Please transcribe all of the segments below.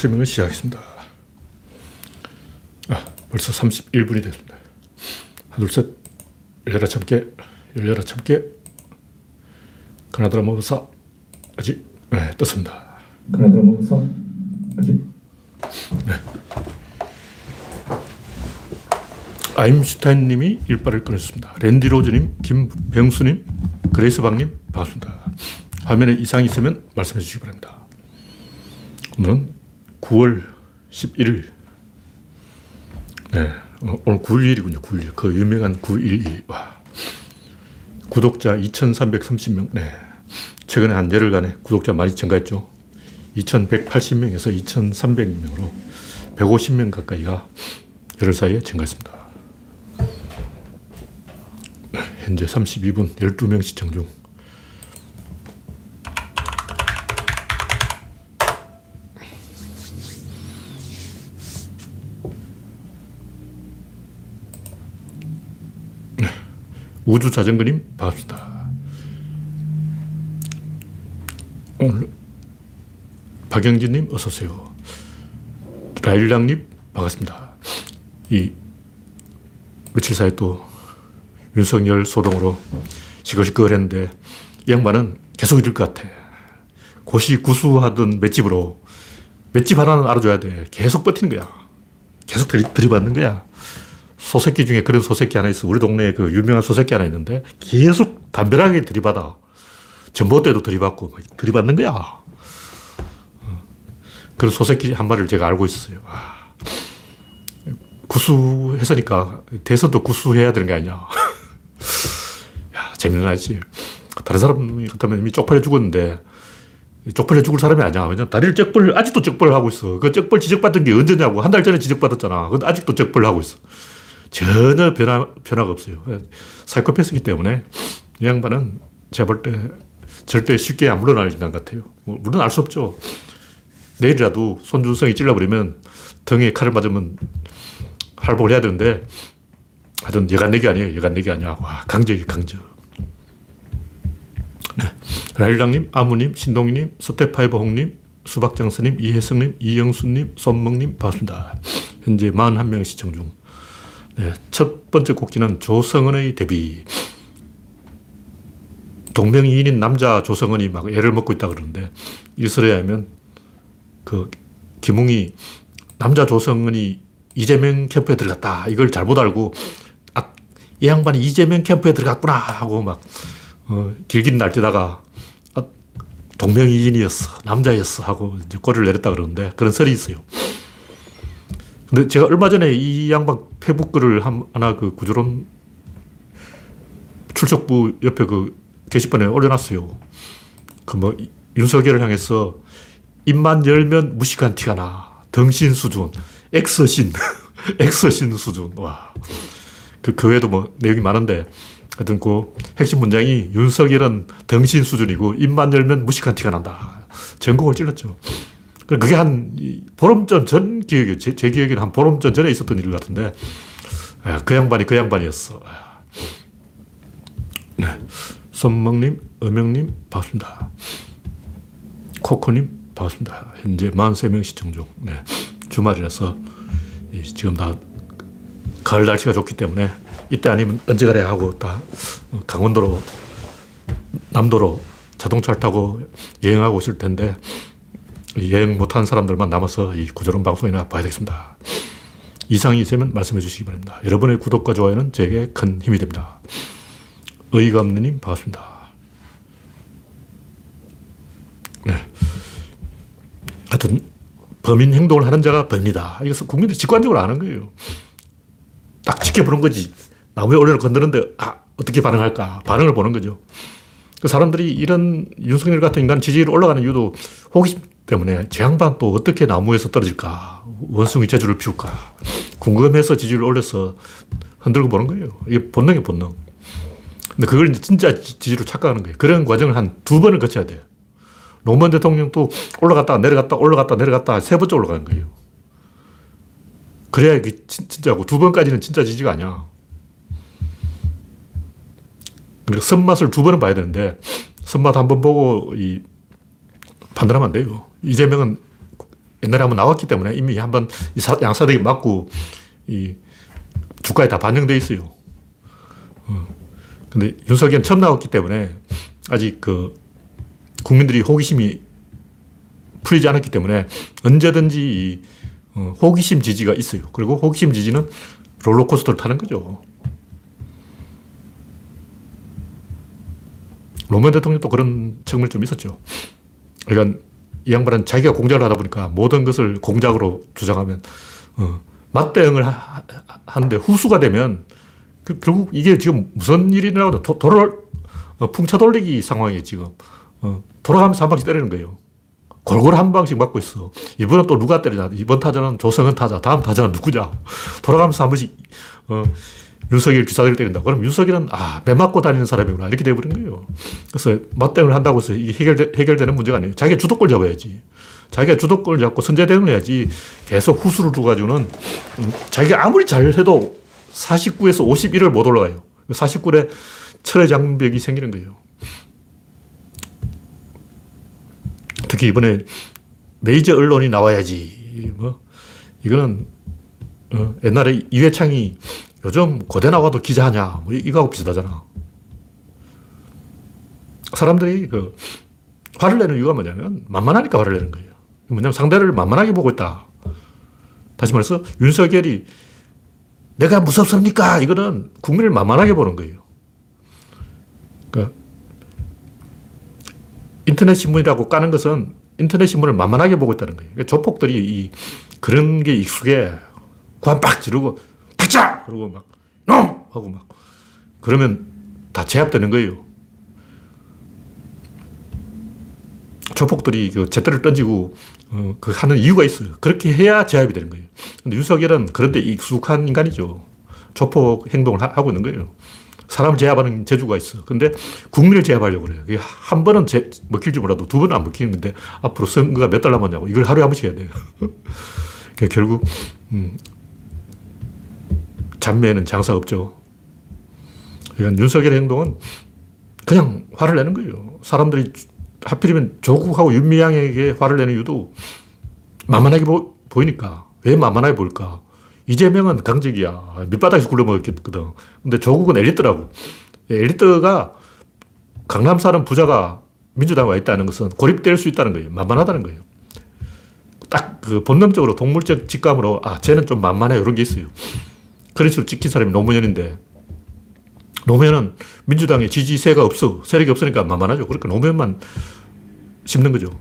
스트리밍을 시작하겠습니다. 아, 벌써 31분이 됐습니다. 하나, 둘, 셋. 열려라 참깨, 열려라 참깨. 가나다라 먹어서 아직 네, 떴습니다. 가나다라 먹어서 아직 아임슈타인 님이 일발을 끊었습니다. 랜디 로즈님, 김병수님, 그레이스방님 반갑습니다. 화면에 이상이 있으면 말씀해 주시기 바랍니다. 오늘은 9월 11일. 네, 어, 오늘 9일이군요. 9일. 그 유명한 9.12. 와. 구독자 2,330명. 네. 최근에 한 열흘간에 구독자 많이 증가했죠. 2,180명에서 2,300명으로 150명 가까이가 열흘 사이에 증가했습니다. 현재 32분 12명 시청 중. 우주 자전거님 반갑습니다. 오늘 박영진님 어서 오세요. 라일락님 반갑습니다. 이 며칠 사이 또 윤석열 소동으로 시끌시끌했는데 이 양반은 계속 이럴 것 같아. 고시 구수하던 맷집으로 맷집 하나는 알아줘야 돼. 계속 버티는 거야. 계속 들이, 들이받는 거야. 소새끼 중에 그런 소새끼 하나 있어. 우리 동네에 그 유명한 소새끼 하나 있는데 계속 담벼락에 들이받아. 전봇 대도 들이받고 막 들이받는 거야. 어. 그런 소새끼 한 마리를 제가 알고 있었어요. 아. 구수했으니까 대선도 구수해야 되는 거 아니냐. 야, 재미는 알지. 다른 사람이 같으면 이미 쪽팔려 죽었는데 쪽팔려 죽을 사람이 아니야. 왜냐 다리를 쩍벌, 아직도 쩍벌 하고 있어. 그 쩍벌 지적받은 게 언제냐고. 한 달 전에 지적받았잖아. 근데 아직도 쩍벌 하고 있어. 전혀 변화, 변화가 없어요. 사이코패스기 때문에 이 양반은 제가 볼 때 절대 쉽게 안 물러날 인간 같아요. 뭐 물러날 수 없죠. 내일이라도 손준성이 찔러버리면 등에 칼을 맞으면 할복을 해야 되는데 하여튼 여간내기 아니에요. 여간내기 아니야. 와, 강적이 강적. 네. 라일랑님, 아무님, 신동희님, 서태파이버 홍님, 수박장스님, 이혜성님, 이영수님, 손멍님, 반갑습니다. 현재 41명 시청 중. 네, 첫 번째 곡지는 조성은의 데뷔. 동명이인인 남자 조성은이 막 애를 먹고 있다 그러는데, 일설에 하면, 그, 김웅이 남자 조성은이 이재명 캠프에 들어갔다. 이걸 잘못 알고, 아, 이 양반이 이재명 캠프에 들어갔구나. 하고 막, 어, 길긴 날뛰다가, 아, 동명이인이었어. 남자였어. 하고 이제 꼬리를 내렸다 그러는데, 그런 설이 있어요. 근데 제가 얼마 전에 이 양반 페북 글을 하나 그 구조론 출석부 옆에 그 게시판에 올려놨어요. 그 뭐, 윤석열을 향해서 입만 열면 무식한 티가 나. 덩신 수준. 엑서신. 엑서신 수준. 와. 그, 그 외에도 뭐 내용이 많은데 하여튼 그 핵심 문장이 윤석열은 덩신 수준이고 입만 열면 무식한 티가 난다. 전국을 찔렀죠. 그게 한 보름전 전 기억이에요. 제, 제 기억에는 한 보름전 전에 있었던 일 같은데 그 양반이 그 양반이었어. 네. 손멍님, 어명님, 반갑습니다. 코코님, 반갑습니다. 현재 43명 시청 중. 네. 주말이라서 지금 다 가을 날씨가 좋기 때문에 이때 아니면 언제 가래 하고 다 강원도로, 남도로 자동차를 타고 여행하고 있을 텐데 여행 못한 사람들만 남아서 이 구조론 방송이나 봐야 되겠습니다. 이상이 있으면 말씀해 주시기 바랍니다. 여러분의 구독과 좋아요는 제게 큰 힘이 됩니다. 의의가 없는 님, 반갑습니다. 네. 하여튼, 범인 행동을 하는 자가 범이다. 이것은 국민들이 직관적으로 아는 거예요. 딱 지켜보는 거지. 나무에 올려를 건드는데, 아, 어떻게 반응할까? 반응을 보는 거죠. 그 사람들이 이런 윤석열 같은 인간 지지율 올라가는 이유도 호기심 때문에 제 양반 또 어떻게 나무에서 떨어질까? 원숭이 재주를 피울까? 궁금해서 지지율을 올려서 흔들고 보는 거예요. 이게 본능이 본능. 근데 그걸 진짜 지지로 착각하는 거예요. 그런 과정을 한 두 번을 거쳐야 돼요. 노무현 대통령도 올라갔다 내려갔다 올라갔다 내려갔다 세 번째 올라가는 거예요. 그래야 이게 진 짜고 두 번까지는 진짜 지지가 아니야. 그러니까 선맛을 두 번은 봐야 되는데 선맛 한 번 보고 이 판단하면 안 돼요. 이재명은 옛날에 한번 나왔기 때문에 이미 한번 양사대기 맞고 이 주가에 다 반영돼 있어요. 어. 근데 윤석열은 처음 나왔기 때문에 아직 그 국민들이 호기심이 풀리지 않았기 때문에 언제든지 이 어, 호기심 지지가 있어요. 그리고 호기심 지지는 롤러코스터를 타는 거죠. 노무현 대통령도 그런 측면이 좀 있었죠. 그러니까 이 양반은 자기가 공작을 하다 보니까 모든 것을 공작으로 주장하면 어, 맞대응을 하, 하- 하는데 후수가 되면 그, 결국 이게 지금 무슨 일이 나오도 도, 도를 어, 풍차 돌리기 상황이에요 지금 어, 돌아가면서 한 방씩 때리는 거예요. 골고루 한 방씩 맞고 있어. 이번은 또 누가 때리냐. 이번 타자는 조성은 타자. 다음 타자는 누구냐. 돌아가면서 한 번씩, 어, 윤석열 기사들 때린다. 그럼 윤석열은, 아, 매 맞고 다니는 사람이구나. 이렇게 돼버린 거예요. 그래서 맞대응을 한다고 해서 이게 해결, 해결되는 문제가 아니에요. 자기가 주도권 잡아야지. 자기가 주도권을 잡고 선제대응을 해야지 계속 후수를 두가지고는 음, 자기가 아무리 잘해도 49에서 51을 못 올라가요. 49에 철의 장벽이 생기는 거예요. 특히 이번에 메이저 언론이 나와야지. 뭐, 이거는, 어, 옛날에 이회창이 요즘 고대 나와도 기자하냐. 뭐, 이거하고 비슷하잖아. 사람들이 그, 화를 내는 이유가 뭐냐면, 만만하니까 화를 내는 거예요. 뭐냐면 상대를 만만하게 보고 있다. 다시 말해서, 윤석열이 내가 무섭습니까? 이거는 국민을 만만하게 보는 거예요. 그러니까 인터넷 신문이라고 까는 것은 인터넷 신문을 만만하게 보고 있다는 거예요. 그러니까 조폭들이 이 그런 게 익숙해. 관빡 지르고 닥쳐! 그러고 막 놈! 하고 막 그러면 다 제압되는 거예요. 조폭들이 그 잿대를 던지고 어, 그 하는 이유가 있어요. 그렇게 해야 제압이 되는 거예요. 근데 윤석열은 그런데 익숙한 인간이죠. 조폭 행동을 하, 고 있는 거예요. 사람을 제압하는 재주가 있어. 근데 국민을 제압하려고 그래요. 한 번은 제, 먹힐지 몰라도 두 번은 안 먹히는데 앞으로 선거가 몇 달 남았냐고. 이걸 하루에 한 번씩 해야 돼요. 그러니까 결국, 음, 잔매에는 장사 없죠. 그러니까 윤석열의 행동은 그냥 화를 내는 거예요. 사람들이 하필이면 조국하고 윤미향에게 화를 내는 이유도 만만하게 보, 보이니까. 왜 만만하게 보일까? 이재명은 강직이야. 밑바닥에서 굴러먹었거든. 근데 조국은 엘리트라고. 엘리트가 강남 사는 부자가 민주당에 와 있다는 것은 고립될 수 있다는 거예요. 만만하다는 거예요. 딱 그 본능적으로 동물적 직감으로 아, 쟤는 좀 만만해. 이런 게 있어요. 식으로 찍힌 사람이 노무현인데 노무현은 민주당에 지지세가 없어. 세력이 없으니까 만만하죠. 그러니까 노무현만 씹는 거죠.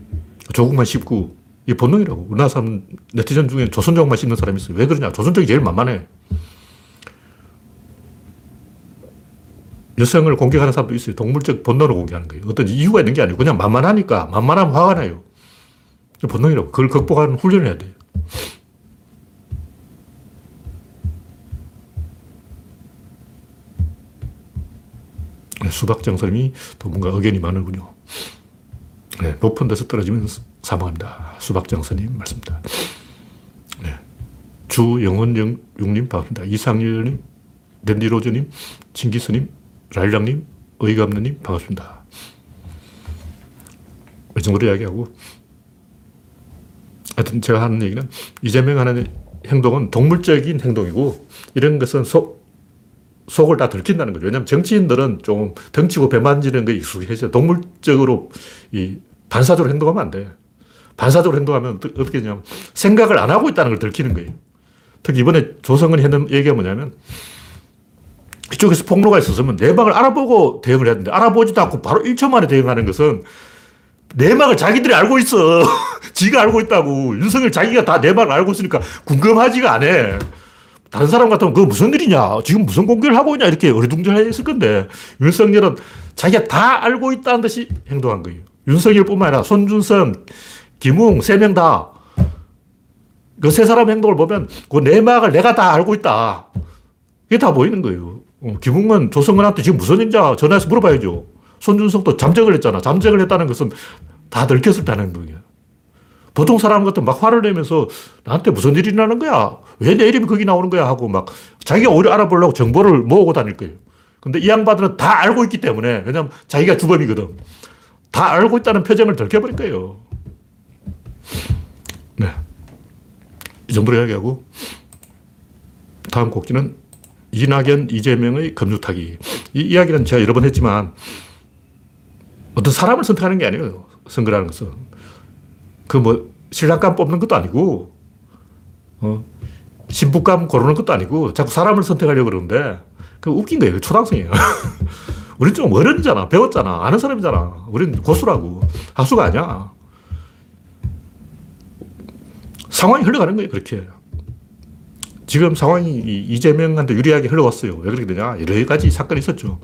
조국만 씹고 이게 본능이라고. 우리나라 사람, 네티즌 중에 조선족만 씹는 사람이 있어요. 왜 그러냐? 조선족이 제일 만만해. 여성을 공격하는 사람도 있어요. 동물적 본능으로 공격하는 거예요. 어떤 이유가 있는 게 아니고 그냥 만만하니까 만만하면 화가 나요. 본능이라고. 그걸 극복하는 훈련을 해야 돼요. 수박정선님이 또 뭔가 의견이 많은군요. 네, 높은 데서 떨어지면 사망합니다. 수박정선님 말씀입니다. 네. 주영원영님 반갑습니다. 이상열님, 랜디로즈님, 진기스님, 라일락님, 없는님 반갑습니다. 이 정도로 이야기하고 하여튼 제가 하는 얘기는 이재명 하는 행동은 동물적인 행동이고 이런 것은 속, 속을 다 들킨다는 거죠. 왜냐하면 정치인들은 좀 덩치고 배 만지는 게 익숙해져. 동물적으로 이 반사적으로 행동하면 안 돼. 반사적으로 행동하면 어떻- 어떻게 되냐면 생각을 안 하고 있다는 걸 들키는 거예요. 특히 이번에 조성은이 했는 얘기가 뭐냐면 이쪽에서 폭로가 있었으면 내막을 알아보고 대응을 해야 되는데 알아보지도 않고 바로 1초 만에 대응하는 것은 내막을 자기들이 알고 있어. 지가 알고 있다고. 윤석열 자기가 다 내막을 알고 있으니까 궁금하지가 않아. 다른 사람 같으면 그거 무슨 일이냐? 지금 무슨 공격을 하고 있냐? 이렇게 어리둥절했을 건데 윤석열은 자기가 다 알고 있다는 듯이 행동한 거예요. 윤석열뿐만 아니라 손준성, 김웅 세 명 다. 그 세 사람 행동을 보면 그 내막을 내가 다 알고 있다. 그게 다 보이는 거예요. 어, 김웅은 조성근한테 지금 무슨 일이냐 전화해서 물어봐야죠. 손준성도 잠적을 했잖아. 잠적을 했다는 것은 다 때는 행동이야. 보통 사람 같은 막 화를 내면서 나한테 무슨 일이 나는 거야? 왜 내 이름이 거기 나오는 거야? 하고 막 자기가 오히려 알아보려고 정보를 모으고 다닐 거예요. 근데 이 양반들은 다 알고 있기 때문에 왜냐면 자기가 주범이거든. 다 알고 있다는 표정을 들켜버릴 거예요. 네. 이 정도로 이야기하고 다음 곡지는 이낙연, 이재명의 검주타기. 이 이야기는 제가 여러 번 했지만 어떤 사람을 선택하는 게 아니에요. 선거라는 것은. 그 뭐 신랑감 뽑는 것도 아니고 어, 신부감 고르는 것도 아니고 자꾸 사람을 선택하려고 그러는데 그 웃긴 거예요. 초등학생이에요. 우린 좀 어른이잖아. 배웠잖아. 아는 사람이잖아. 우린 고수라고. 하수가 아니야. 상황이 흘러가는 거예요. 그렇게. 지금 상황이 이 이재명한테 유리하게 흘러왔어요. 왜 그렇게 되냐? 여러 가지 사건이 있었죠.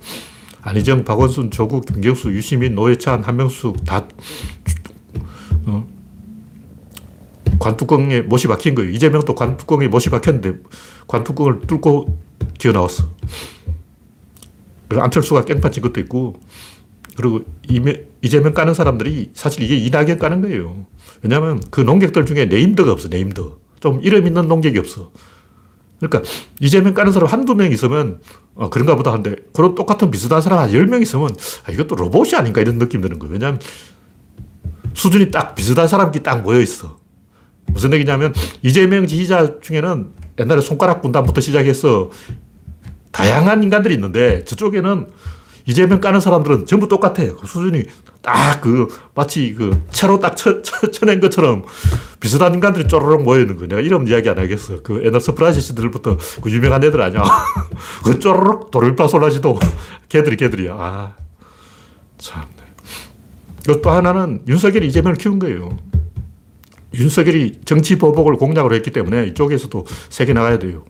안희정, 박원순, 조국, 김경수, 유시민, 노회찬, 한명숙 다 어, 관뚜껑에 못이 박힌 거예요. 이재명도 관뚜껑에 못이 박혔는데 관뚜껑을 뚫고 기어 나왔어. 안철수가 깽판 친 것도 있고 그리고 이매, 이재명 까는 사람들이 사실 이게 이낙연 까는 거예요. 왜냐하면 그 농객들 중에 named가 없어, named. 좀 이름 있는 논객이 없어. 그러니까 이재명 까는 사람 한두 명 있으면 어, 그런가 보다 하는데 그런 똑같은 비슷한 사람 한 10명 있으면 아, 이것도 로봇이 아닌가 이런 느낌 드는 거예요. 왜냐하면 수준이 딱 비슷한 사람끼리 딱 모여 있어. 무슨 얘기냐면 이재명 지지자 중에는 옛날에 손가락 군단부터 시작해서 다양한 인간들이 있는데 저쪽에는 이재명 까는 사람들은 전부 똑같아요. 그 수준이 딱 그 마치 그 채로 딱 쳐, 쳐, 쳐낸 것처럼 비슷한 인간들이 쪼르륵 모여 있는 거. 내가 이름 이야기 안 하겠어. 그 옛날 서프라이즈들부터 그 유명한 애들 아니야. 그 쪼르륵 도르비파 솔라지도 걔들이 걔들이야. 아, 참. 이것도 하나는 윤석열이 이재명을 키운 거예요. 윤석열이 정치 보복을 공약으로 했기 때문에 이쪽에서도 세게 나가야 돼요.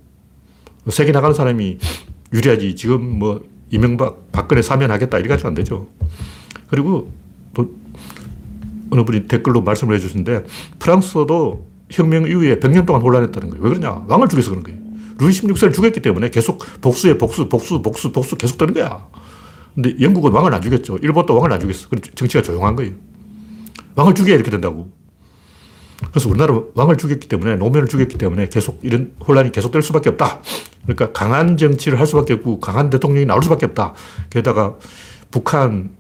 세게 나가는 사람이 유리하지. 지금 뭐 이명박, 박근혜 사면하겠다 이래 가지고 안 되죠. 그리고 또 어느 분이 댓글로 말씀을 해주시는데 프랑스도 혁명 이후에 100년 동안 혼란했다는 거예요. 왜 그러냐? 왕을 죽여서 그런 거예요. 루이 16세를 죽였기 때문에 계속 복수에 복수, 복수, 복수, 복수 계속 되는 거야. 근데 영국은 왕을 안 죽였죠. 일본도 왕을 안 죽였어. 정치가 조용한 거예요. 왕을 죽여야 이렇게 된다고. 그래서 우리나라 왕을 죽였기 때문에, 노무현을 죽였기 때문에 계속 이런 혼란이 계속될 수밖에 없다. 그러니까 강한 정치를 할 수밖에 없고 강한 대통령이 나올 수밖에 없다. 게다가 북한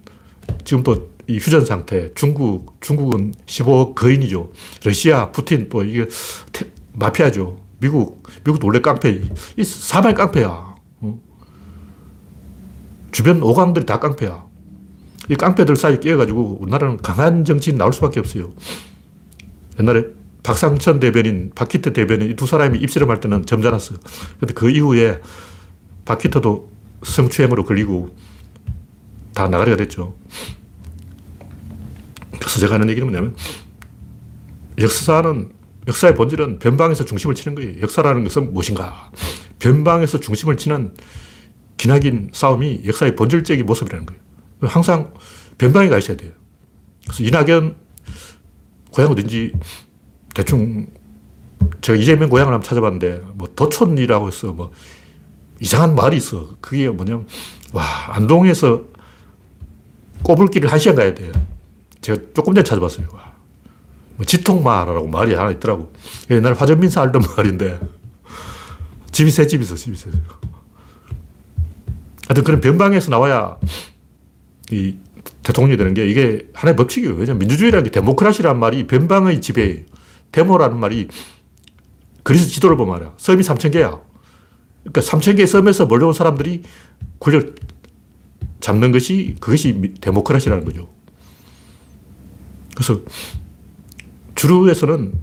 지금 또 이 휴전 상태, 중국, 중국은 15억 거인이죠. 러시아, 푸틴 또 이게 태- 마피아죠. 미국, 미국도 원래 깡패. 이 사방이 깡패야. 어? 주변 오강들이 다 깡패야. 이 깡패들 사이에 끼어가지고 우리나라는 강한 정치인 나올 수밖에 없어요. 옛날에 박상천 대변인, 박희태 대변인 이 두 사람이 입씨름할 때는 점잖았어요. 근데 그 이후에 박희태도 성추행으로 걸리고 다 나가리가 됐죠. 그래서 제가 하는 얘기는 뭐냐면 역사는 역사의 본질은 변방에서 중심을 치는 거예요. 역사라는 것은 무엇인가? 변방에서 중심을 치는 기나긴 싸움이 역사의 본질적인 모습이라는 거예요. 항상 변방에 가 있어야 돼요. 그래서 이낙연 고향 어딘지 대충 제가 이재명 고향을 한번 찾아봤는데 뭐 도촌이라고 해서 뭐 이상한 말이 있어. 그게 뭐냐면 와 안동에서 꼬불길을 한 시간 가야 돼요. 제가 조금 전에 찾아봤어요. 와. 뭐 지통마라고 말이 하나 있더라고. 옛날 화전민사 알던 말인데 집이 새 집이 있어 집이 새. 하여튼 그런 변방에서 나와야 이 대통령이 되는 게 이게 하나의 법칙이에요. 왜냐면 민주주의라는 게 데모크라시라는 말이 변방의 지배예요. 데모라는 말이 그리스 지도를 보면 알아. 섬이 3천 개야. 그러니까 3천 개의 섬에서 몰려온 사람들이 권력 잡는 것이 그것이 미- 데모크라시라는 거죠. 그래서 주류에서는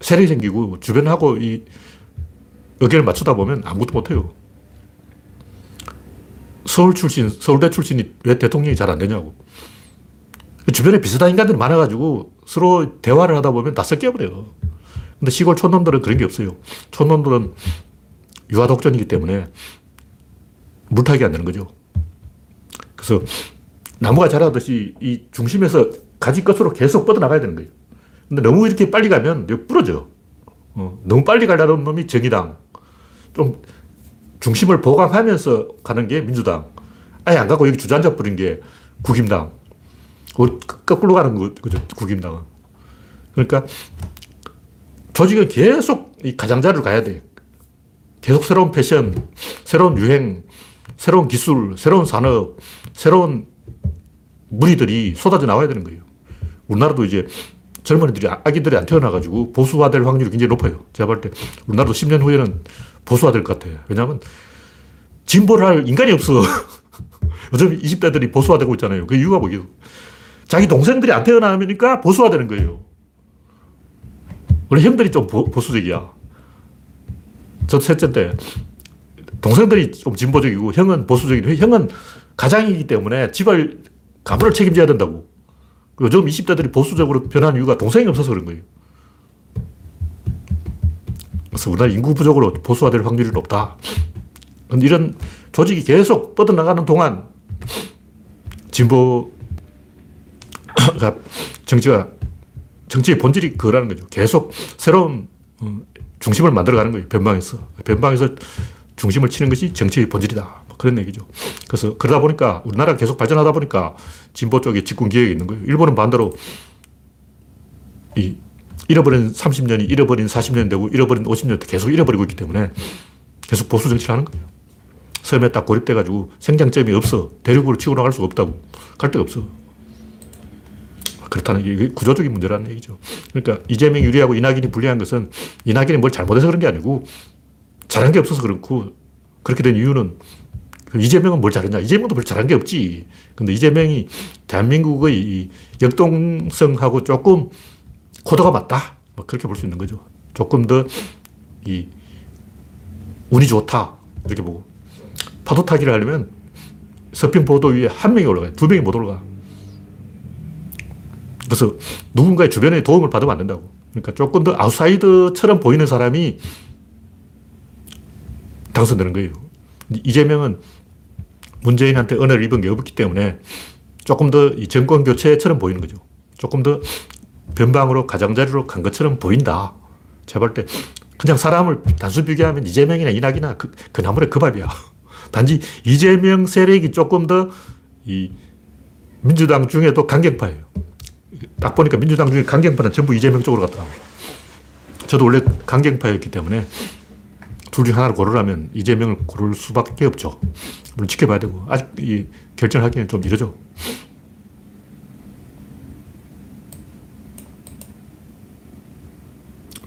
세력이 생기고 주변하고 이 의견을 맞추다 보면 아무것도 못해요. 서울 출신, 서울대 출신이 왜 대통령이 잘 안 되냐고. 주변에 비슷한 인간들이 많아가지고 서로 대화를 하다 보면 다 섞여버려요. 근데 시골 촌놈들은 그런 게 없어요. 촌놈들은 유아 독전이기 때문에 물타기 안 되는 거죠. 그래서 나무가 자라듯이 이 중심에서 가지 끝으로 계속 뻗어나가야 되는 거예요. 근데 너무 이렇게 빨리 가면 부러져. 어, 너무 빨리 가려는 놈이 정의당. 좀 중심을 보강하면서 가는 게 민주당. 아예 안 가고 여기 주저앉아 버린 게 국임당. 그 거꾸로 가는 거, 그죠, 국임당은. 그러니까 조직은 계속 이 가장자리로 가야 돼. 계속 새로운 패션, 새로운 유행, 새로운 기술, 새로운 산업, 새로운 무리들이 쏟아져 나와야 되는 거예요. 우리나라도 이제 젊은이들이, 아- 아기들이 안 태어나가지고 보수화될 확률이 굉장히 높아요. 제가 볼 때 우리나라도 10년 후에는 보수화될 것 같아요. 왜냐하면 진보를 할 인간이 없어. 요즘 20대들이 보수화되고 있잖아요. 그 이유가 뭐예요? 자기 동생들이 안 태어나니까 보수화되는 거예요. 원래 형들이 좀 보, 보수적이야. 저 셋째인데 동생들이 좀 진보적이고 형은 보수적이고 형은 가장이기 때문에 집을 가문을 책임져야 된다고. 요즘 20대들이 보수적으로 변한 이유가 동생이 없어서 그런 거예요. 그래서 우리나라 인구 부족으로 보수화될 확률이 높다. 근데 이런 조직이 계속 뻗어나가는 동안 진보가 정치가 정치의 본질이 그거라는 거죠. 계속 새로운 어, 중심을 만들어가는 거예요. 변방에서. 변방에서 중심을 치는 것이 정치의 본질이다. 뭐 그런 얘기죠. 그래서 그러다 보니까 우리나라가 계속 발전하다 보니까 진보 쪽에 집권 기획이 있는 거예요. 일본은 반대로 이 잃어버린 30년이 잃어버린 40년 되고 잃어버린 50년 계속 잃어버리고 있기 때문에 계속 보수 정치를 하는 거예요. 섬에 딱 고립돼가지고 생장점이 없어. 대륙으로 치고 나갈 수가 없다고. 갈 데가 없어. 그렇다는 게 구조적인 문제라는 얘기죠. 그러니까 이재명이 유리하고 이낙연이 불리한 것은 이낙연이 뭘 잘못해서 그런 게 아니고 잘한 게 없어서 그렇고 그렇게 된 이유는 이재명은 뭘 잘했냐? 이재명도 별 잘한 게 없지. 근데 이재명이 대한민국의 이 역동성하고 조금 코드가 맞다. 뭐 그렇게 볼 수 있는 거죠. 조금 더 이 운이 좋다. 이렇게 보고. 파도 타기를 하려면 서핑 보도 위에 한 명이 올라가요. 두 명이 못 올라가. 그래서 누군가의 주변의 도움을 받으면 안 된다고. 그러니까 조금 더 아웃사이더처럼 보이는 사람이 당선되는 거예요. 이재명은 문재인한테 은혜를 입은 게 없기 때문에 조금 더이 정권 교체처럼 보이는 거죠. 조금 더 변방으로 가장자리로 간 것처럼 보인다. 제가 볼 때 그냥 사람을 단순 비교하면 이재명이나 이낙이나 그, 그 나물의 그 밥이야. 단지 이재명 세력이 조금 더 이 민주당 중에도 강경파예요. 딱 보니까 민주당 중에 강경파는 전부 이재명 쪽으로 갔다. 저도 원래 강경파였기 때문에 둘 중 하나를 고르라면 이재명을 고를 수밖에 없죠. 물론 지켜봐야 되고 아직 이 결정하기는 좀 이르죠.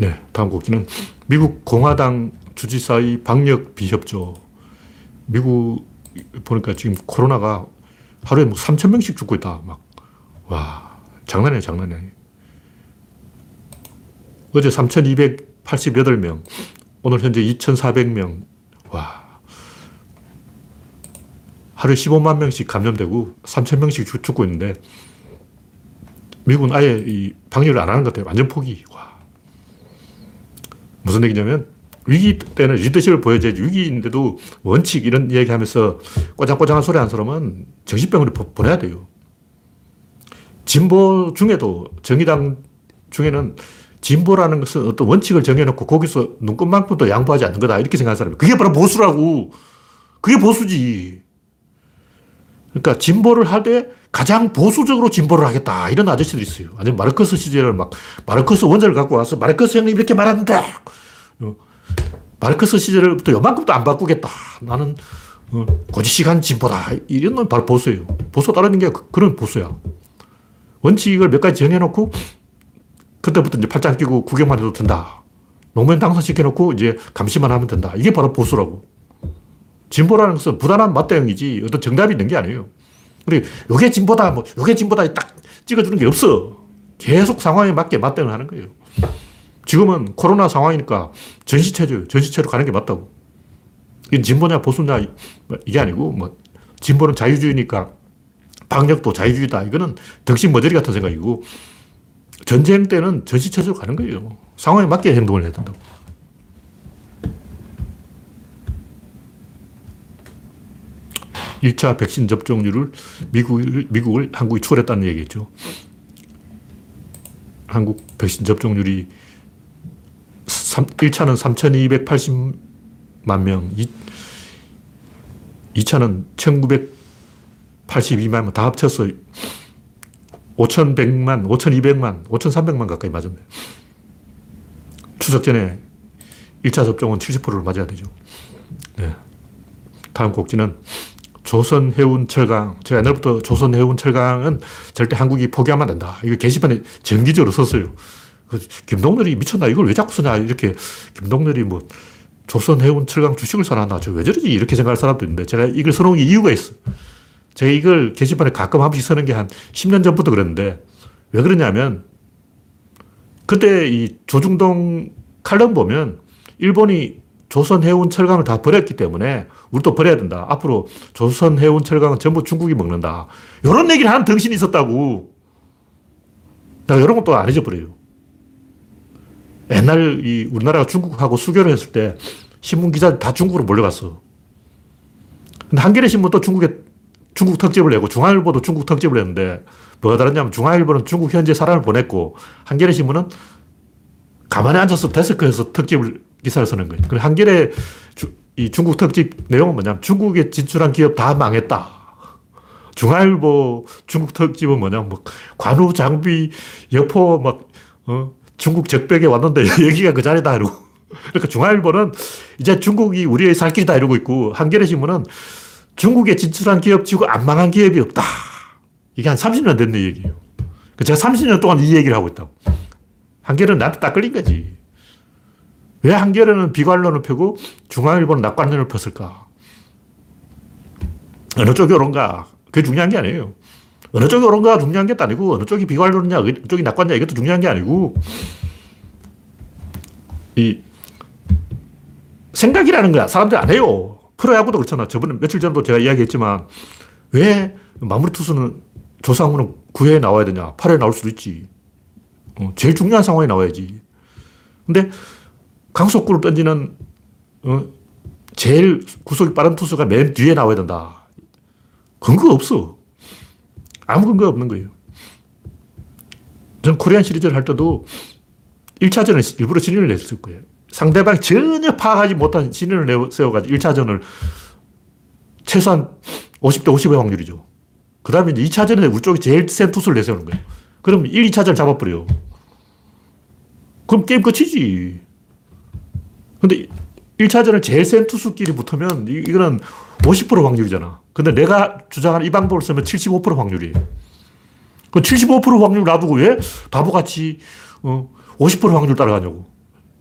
네, 다음 곡지는 미국 공화당 주지사의 방역 비협조. 미국 보니까 지금 코로나가 하루에 뭐 3천 명씩 죽고 있다. 막 와, 장난이야, 장난이야. 어제 3,288명, 오늘 현재 2,400명. 와. 하루에 15만 명씩 감염되고 3,000명씩 죽- 죽고 있는데 미국은 아예 이 방역을 안 하는 것 같아요. 완전 포기. 와. 무슨 얘기냐면 위기 때는 리더십을 보여줘야지 위기인데도 원칙 이런 얘기 하면서 꼬장꼬장한 소리 한 사람은 정신병으로 보- 보내야 돼요. 진보 중에도 정의당 중에는 진보라는 것은 어떤 원칙을 정해놓고 거기서 눈꽃만큼도 양보하지 않는 거다. 이렇게 생각하는 사람이. 그게 바로 보수라고. 그게 보수지. 그러니까 진보를 할때 가장 보수적으로 진보를 하겠다. 이런 아저씨들이 있어요. 아니면 마르크스 시절을 막, 마르크스 원자를 갖고 와서 마르크스 형님 이렇게 말한다. 어, 마르크스 시절부터 요만큼도 안 바꾸겠다. 나는 어, 고지시간 진보다. 이런 건 바로 보수예요. 보수 따르는 게 그- 그런 보수야. 원칙을 몇 가지 정해놓고 그때부터 이제 팔짱 끼고 구경만 해도 된다. 노무현 당선시켜놓고 이제 감시만 하면 된다. 이게 바로 보수라고. 진보라는 것은 부단한 맞대응이지 어떤 정답이 있는 게 아니에요. 근데 요게 진보다, 뭐, 요게 진보다 딱 찍어주는 게 없어. 계속 상황에 맞게 맞대응을 하는 거예요. 지금은 코로나 상황이니까 전시체죠. 전시체로 가는 게 맞다고. 이건 진보냐 보수냐 이게 아니고 뭐 진보는 자유주의니까 방역도 자유주의다. 이거는 덕심 머저리 같은 생각이고 전쟁 때는 전시체제로 가는 거예요. 상황에 맞게 행동을 해야 된다고. 일차 백신 접종률을 미국을, 미국을 한국이 추월했다는 얘기죠. 한국 백신 접종률이 3, 1차는 3,280만 명, 2, 2차는 1,982만 명 다 합쳐서 5,100만, 5,200만, 5,300만 가까이 맞았네. 추석 전에 1차 접종은 70%를 맞아야 되죠. 네. 다음 곡지는 조선 해운 철강. 제가 옛날부터 조선 해운 철강은 절대 한국이 포기하면 안 된다. 이거 게시판에 정기적으로 썼어요. 그 김동렬이 미쳤나? 이걸 왜 자꾸 쓰냐? 이렇게 김동렬이 뭐 조선 해운 철강 주식을 사놨나? 저 왜 저러지? 이렇게 생각할 사람도 있는데 제가 이걸 써놓은 게 이유가 있어. 제가 이걸 게시판에 가끔 한 번씩 쓰는 게 한 10년 전부터 그랬는데 왜 그러냐면 그때 이 조중동 칼럼 보면 일본이 조선 해운 철강을 다 버렸기 때문에 우리도 버려야 된다. 앞으로 조선 해운 철강은 전부 중국이 먹는다. 이런 얘기를 하는 덩신이 있었다고. 내가 이런 것도 안 잊어버려요. 옛날 이 우리나라가 중국하고 수교를 했을 때 신문 기자들 다 중국으로 몰려갔어. 근데 한겨레 신문도 중국에 중국 특집을 내고 중앙일보도 중국 특집을 했는데 뭐가 다르냐면 중앙일보는 중국 현재 사람을 보냈고 한겨레 신문은 가만히 앉아서 데스크에서 특집을 기사를 쓰는 거예요. 그리고 한겨레 주- 이 중국 특집 내용은 뭐냐면 중국에 진출한 기업 다 망했다. 중앙일보 중국 특집은 뭐냐면 뭐 관우 장비 여포 막 어? 중국 적벽에 왔는데 여기가 그 자리다 이러고 그러니까 중앙일보는 이제 중국이 우리의 살 길이다 이러고 있고 한겨레 신문은 중국에 진출한 기업 치고 안 망한 기업이 없다. 이게 한 30년 된 얘기예요. 그 제가 30년 동안 이 얘기를 하고 있다고. 한겨레는 나한테 딱 걸린 거지. 왜 한겨레는 비관론을 펴고 중앙일보는 낙관론을 폈을까? 어느 쪽이 옳은가? 그게 중요한 게 아니에요. 어느 쪽이 옳은가 중요한 게 아니고 어느 쪽이 비관론이냐 어느 쪽이 낙관이냐 이것도 중요한 게 아니고 이 생각이라는 거야. 사람들이 안 해요. 프로야구도 그렇잖아. 저번에 며칠 전도 제가 이야기했지만 왜 마무리 투수는 조상우는 9회에 나와야 되냐? 8회에 나올 수도 있지. 어, 제일 중요한 상황에 나와야지. 근데 강속구를 던지는 어, 제일 구속이 빠른 투수가 맨 뒤에 나와야 된다. 근거 없어. 아무 근거 없는 거예요. 전 코리안 시리즈를 할 때도 1차전에 일부러 진인을 냈을 거예요. 상대방이 전혀 파악하지 못한 진인을 세워가지고 1차전을 최소한 50대 50의 확률이죠. 그 다음에 이제 2차전에 우리 쪽이 제일 센 투수를 내세우는 거예요. 그럼 1, 2차전을 잡아버려요. 그럼 게임 끝이지. 근데 1차전을 제일 센 투수끼리 붙으면 이- 이거는 50% 확률이잖아. 근데 내가 주장하는 이 방법을 쓰면 75% 확률이에요. 그 75% 확률 놔두고 왜 바보같이 어, 50% 확률 따라가냐고.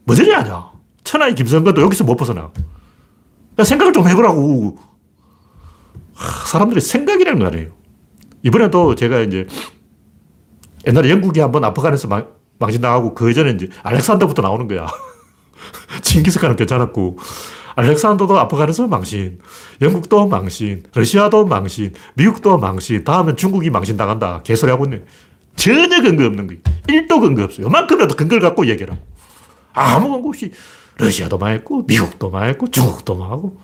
뭐저리 하냐. 천하의 김성근도 여기서 못 벗어나. 야, 생각을 좀 해보라고. 하, 사람들이 생각이라는 거 아니에요. 이번에도 제가 이제 옛날에 영국이 한번 아프간에서 망, 망신당하고 그 전에 이제 알렉산더부터 나오는 거야. 징기스칸은 괜찮았고, 알렉산더도 아프간에서 망신, 영국도 망신, 러시아도 망신, 미국도 망신, 다음엔 중국이 망신 당한다. 개소리 하고 있네. 전혀 근거 없는 거예요. 1도 근거 없어요. 요만큼이라도 근거를 갖고 얘기해라. 아무 근거 없이 러시아도 망했고, 미국도 망했고, 중국도 망하고.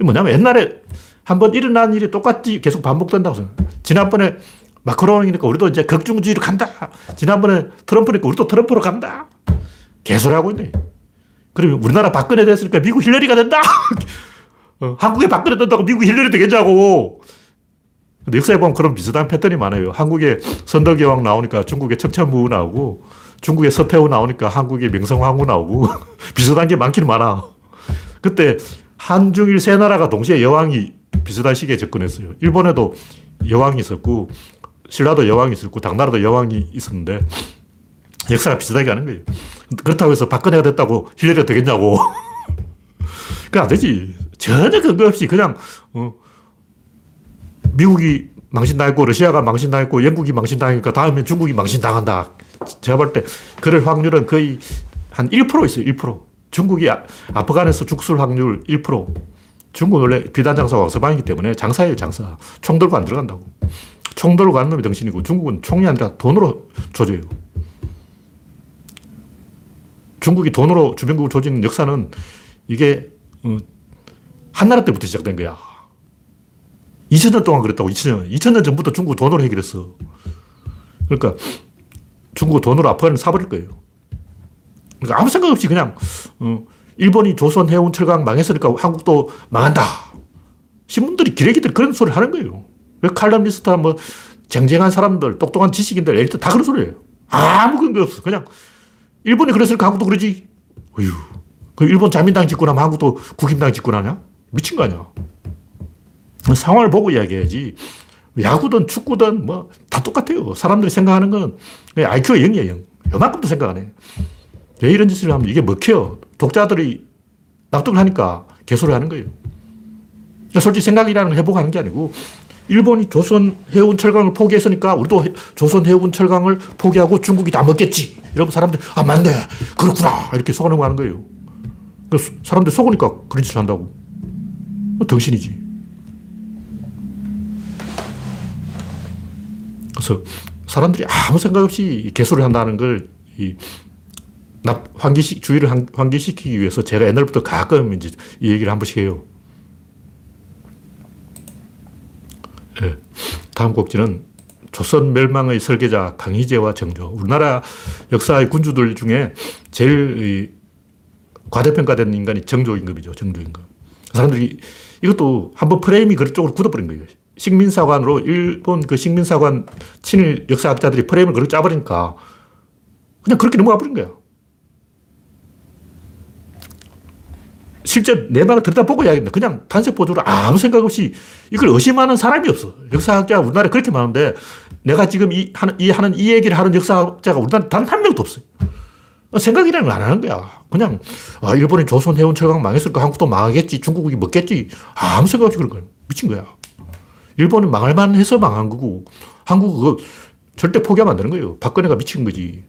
뭐냐면 옛날에 한 번 일어난 일이 똑같이 계속 반복된다고 생각해요. 지난번에 마크롱이니까 우리도 이제 극중주의로 간다. 지난번에 트럼프니까 우리도 트럼프로 간다. 개소리 하고 있네. 그러면 우리나라 박근혜 됐으니까 미국 힐러리가 된다. 어, 한국에 박근혜 된다고 미국 힐러리 되겠냐고. 근데 역사에 보면 그런 비슷한 패턴이 많아요. 한국에 선덕여왕 나오니까 중국에 척천부 나오고 중국에 서태후 나오니까 한국에 명성황후 나오고 비슷한 게 많긴 많아. 그때 한중일 세 나라가 동시에 여왕이 비슷한 시기에 접근했어요. 일본에도 여왕이 있었고 신라도 여왕이 있었고 당나라도 여왕이 있었는데 역사가 비슷하게 가는 거예요. 그렇다고 해서 박근혜가 됐다고 힐러리가 되겠냐고. 그안 되지. 전혀 근거 없이 그냥 어, 미국이 망신당했고 러시아가 망신당했고 영국이 망신당하니까 다음에 중국이 망신당한다. 제가 볼 때 그럴 확률은 거의 한 1% 있어요. 1%. 중국이 아- 아프간에서 죽술 확률 1%. 중국은 원래 비단 장사가 어서방이기 때문에 장사예요, 장사. 총 들고 안 들어간다고. 총 들고 가는 놈이 정신이고 중국은 총이 아니라 돈으로 조져요. 중국이 돈으로 주변국을 조지는 역사는 이게 어, 한나라 때부터 시작된 거야. 2000년 동안 그랬다고, 2000년. 2000년 전부터 중국 돈으로 해결했어. 그러니까 중국 돈으로 아프간을 사버릴 거예요. 그러니까 아무 생각 없이 그냥, 어, 일본이 조선 해운 철강 망했으니까 한국도 망한다. 신문들이 기레기들 그런 소리를 하는 거예요. 왜 칼럼니스트나 뭐, 쟁쟁한 사람들, 똑똑한 지식인들, 엘리트 다 그런 소리예요. 아무 근거 없어. 그냥, 일본이 그랬으니까 한국도 그러지. 어휴. 그 일본 자민당 집권하면 한국도 국힘당 집권하냐? 미친 거 아니야. 상황을 보고 이야기해야지. 야구든 축구든 뭐 다 똑같아요. 사람들이 생각하는 건 IQ가 0이에요. 0. 요만큼도 생각 안 해. 왜 이런 짓을 하면 이게 먹혀요. 독자들이 납득을 하니까 개소를 하는 거예요. 그러니까 솔직히 생각이라는 걸 해보고 하는 게 아니고 일본이 조선 해운 철강을 포기했으니까 우리도 해- 조선 해운 철강을 포기하고 중국이 다 먹겠지. 이러면 사람들이 아 맞네 그렇구나 이렇게 속아내고 하는 거예요. 그래서 사람들이 속으니까 그런 짓을 한다고. 뭐 덩신이지. 그래서 사람들이 아무 생각 없이 개소를 한다는 걸, 이, 납, 환기시, 주의를 환- 환기시키기 위해서 제가 옛날부터 가끔 이제 이 얘기를 한 번씩 해요. 예. 다음 곡지는 조선 멸망의 설계자 강희제와 정조. 우리나라 역사의 군주들 중에 제일 이 과대평가된 인간이 정조 임금이죠. 정조 임금. 사람들이 이것도 한번 프레임이 그쪽으로 굳어버린 거예요. 식민사관으로 일본 그 식민사관 친일 역사학자들이 프레임을 그렇게 짜버리니까 그냥 그렇게 넘어가 버린 거야. 실제 내 말을 들여다보고 이야기했는데 그냥 단색보조로 아무 생각 없이 이걸 의심하는 사람이 없어. 역사학자가 우리나라에 그렇게 많은데 내가 지금 이 하는, 이 하는 이 얘기를 하는 역사학자가 우리나라에 단 한 명도 없어요. 생각이라는 걸 안 하는 거야. 그냥, 아, 일본이 조선 해운 철강 망했으니까 한국도 망하겠지, 중국이 먹겠지. 아무 생각 없이 그런 거야. 미친 거야. 일본이 망할 만 해서 망한 거고, 한국은 절대 포기하면 안 되는 거예요. 박근혜가 미친 거지.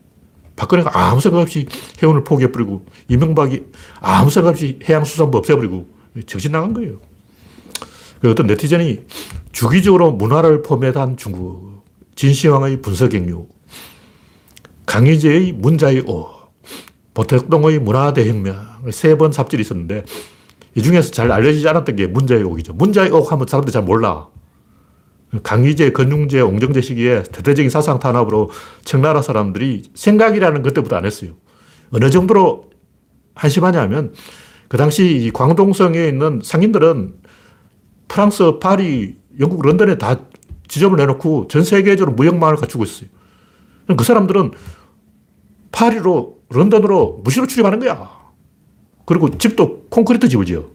박근혜가 아무 생각 없이 해운을 포기해버리고, 이명박이 아무 생각 없이 해양수산부 없애버리고, 정신 나간 거예요. 그 어떤 네티즌이 주기적으로 문화를 포맷한 중국, 진시황의 분석행류, 강희제의 문자의 오, 보택동의 문화대혁명 세 번 삽질이 있었는데 이 중에서 잘 알려지지 않았던 게 문자의 옥이죠. 문자의 옥 하면 사람들이 잘 몰라. 강희제, 건중제, 옹정제 시기에 대대적인 사상 탄압으로 청나라 사람들이 생각이라는 것 때부터 안 했어요. 어느 정도로 한심하냐면 그 당시 이 광동성에 있는 상인들은 프랑스, 파리, 영국, 런던에 다 지점을 내놓고 전 세계적으로 무역망을 갖추고 있어요. 그 사람들은 파리로, 런던으로 무시로 출입하는 거야. 그리고 집도 콘크리트 집을 지어.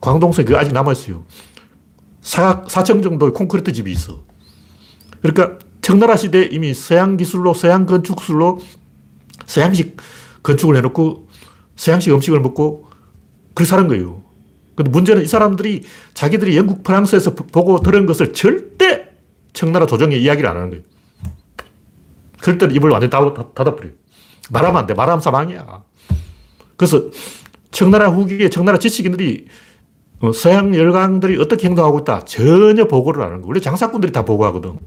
광동성에 그게 아직 남아있어요. 사, 4층 정도의 콘크리트 집이 있어. 그러니까 청나라 시대에 이미 서양 기술로, 서양 건축술로 서양식 건축을 해놓고 서양식 음식을 먹고 그렇게 사는 거예요. 근데 문제는 이 사람들이 자기들이 영국, 프랑스에서 보- 보고 들은 것을 절대 청나라 조정에 이야기를 안 하는 거예요. 그럴 때는 입을 완전히 닫아- 닫아버려요. 말하면 안 돼. 말하면 사망이야. 그래서 청나라 후기에 청나라 지식인들이 어, 서양 열강들이 어떻게 행동하고 있다. 전혀 보고를 안 하는 거. 원래 장사꾼들이 다 보고하거든.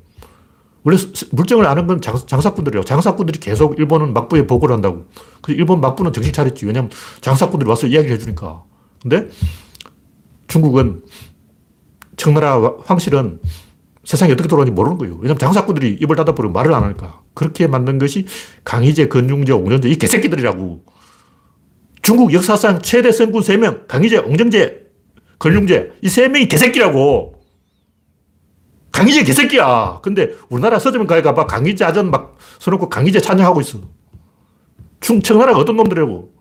원래 스- 물정을 아는 건 장, 장사꾼들이에요. 장사꾼들이 계속 일본은 막부에 보고를 한다고. 그 일본 막부는 정신 차렸지. 왜냐면 장사꾼들이 와서 이야기를 해주니까. 근데 중국은 청나라 와- 황실은 세상이 어떻게 돌아가는지 모르는 거예요. 왜냐면 장사꾼들이 입을 닫아버리고 말을 안 하니까. 그렇게 만든 것이 강희제, 건중제, 옹정제, 이 개새끼들이라고. 중국 역사상 최대 성군 3명, 강희제, 옹정제, 건중제, 이세 명이 개새끼라고. 강희제 개새끼야. 근데 우리나라 서점에 가봐. 강희제 아전 막 써놓고 강희제 찬양하고 있어. 충, 청나라가 어떤 놈들이라고.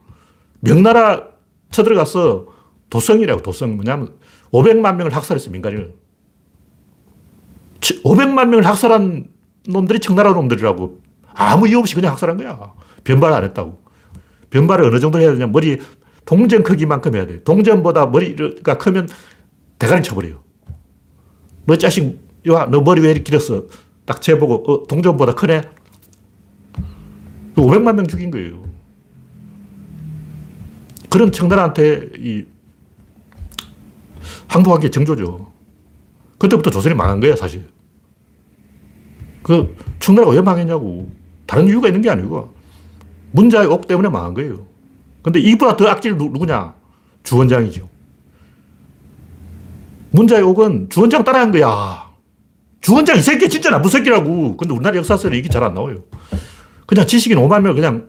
명나라 쳐들어가서 도성이라고, 도성. 뭐냐면 500만 명을 학살했어, 민간인을. 500만 명을 학살한 놈들이 청나라 놈들이라고. 아무 이유 없이 그냥 학살한 거야. 변발 안 했다고. 변발을 어느 정도 해야 되냐. 머리 동전 크기만큼 해야 돼. 동전보다 머리가 크면 대가리 쳐버려요. 너 자식, 야, 너 머리 왜 이렇게 길었어? 딱 재보고, 어, 동전보다 크네? 500만 명 죽인 거예요. 그런 청나라한테 이 항복한 게 정조죠. 그때부터 조선이 망한 거야, 사실. 그, 청나라가 왜 망했냐고. 다른 이유가 있는 게 아니고, 문자의 옥 때문에 망한 거예요. 근데 이보다 더 악질 누- 누구냐? 주원장이죠. 문자의 옥은 주원장 따라한 거야. 주원장 이 새끼 진짜 나쁜 새끼라고. 근데 우리나라 역사서는 이게 잘 안 나와요. 그냥 지식인 5만 명을 그냥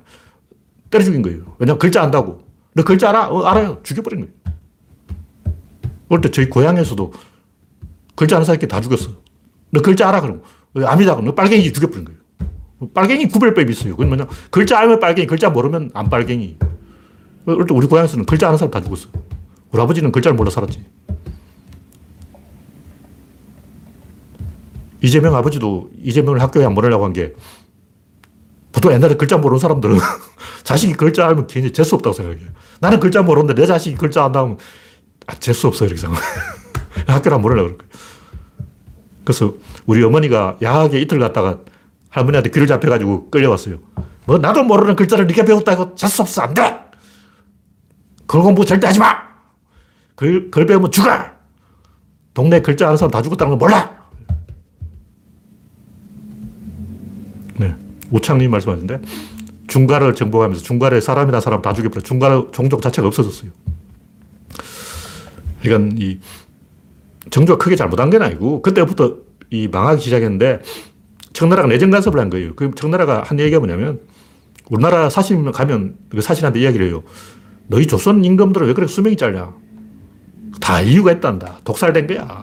때려 죽인 거예요. 왜냐면 글자 안다고. 너 글자 알아? 어, 알아요. 죽여버린 거예요. 어릴 때 저희 고향에서도 글자 아는 사람끼리 다 죽였어. 너 글자 알아? 그럼. 어, 압니다. 그럼 너 빨갱이 죽여버린 거예요. 빨갱이 구별법이 있어요. 그건 뭐냐. 글자 알면 빨갱이, 글자 모르면 안 빨갱이. 어릴 때 우리 고향에서는 글자 아는 사람 다 죽었어. 우리 아버지는 글자를 몰라 살았지. 이재명 아버지도 이재명을 학교에 안 보내려고 한 게 보통 옛날에 글자 모르는 사람들은 자식이 글자 알면 괜히 재수 없다고 생각해요. 나는 글자 모르는데 내 자식이 글자 안다면 아, 재수 없어 이렇게 생각해. 학교를 안 보내려고 그럴 거예요. 그래서 우리 어머니가 야하게 이틀 갔다가 할머니한테 귀를 잡혀가지고 끌려왔어요. 뭐 나도 모르는 글자를 네가 배웠다고 재수 없어 안 돼. 글 공부 절대 하지 마. 글, 글 배우면 죽어. 동네 글자 아는 사람 다 죽었다는 거 몰라. 네. 우창님 말씀하신데 중가를 정복하면서 중가에 사람이나 사람 다 죽여버려. 중가 종족 자체가 없어졌어요. 그러니까 이 정조가 크게 잘못한 건 아니고 그때부터 이 망하기 시작했는데 청나라가 내정 간섭을 한 거예요. 그 청나라가 한 얘기가 뭐냐면 우리나라 사신 가면 그 사신한테 이야기를 해요. 너희 조선 임금들은 왜 그렇게 수명이 짧냐? 다 이유가 있단다. 독살된 거야.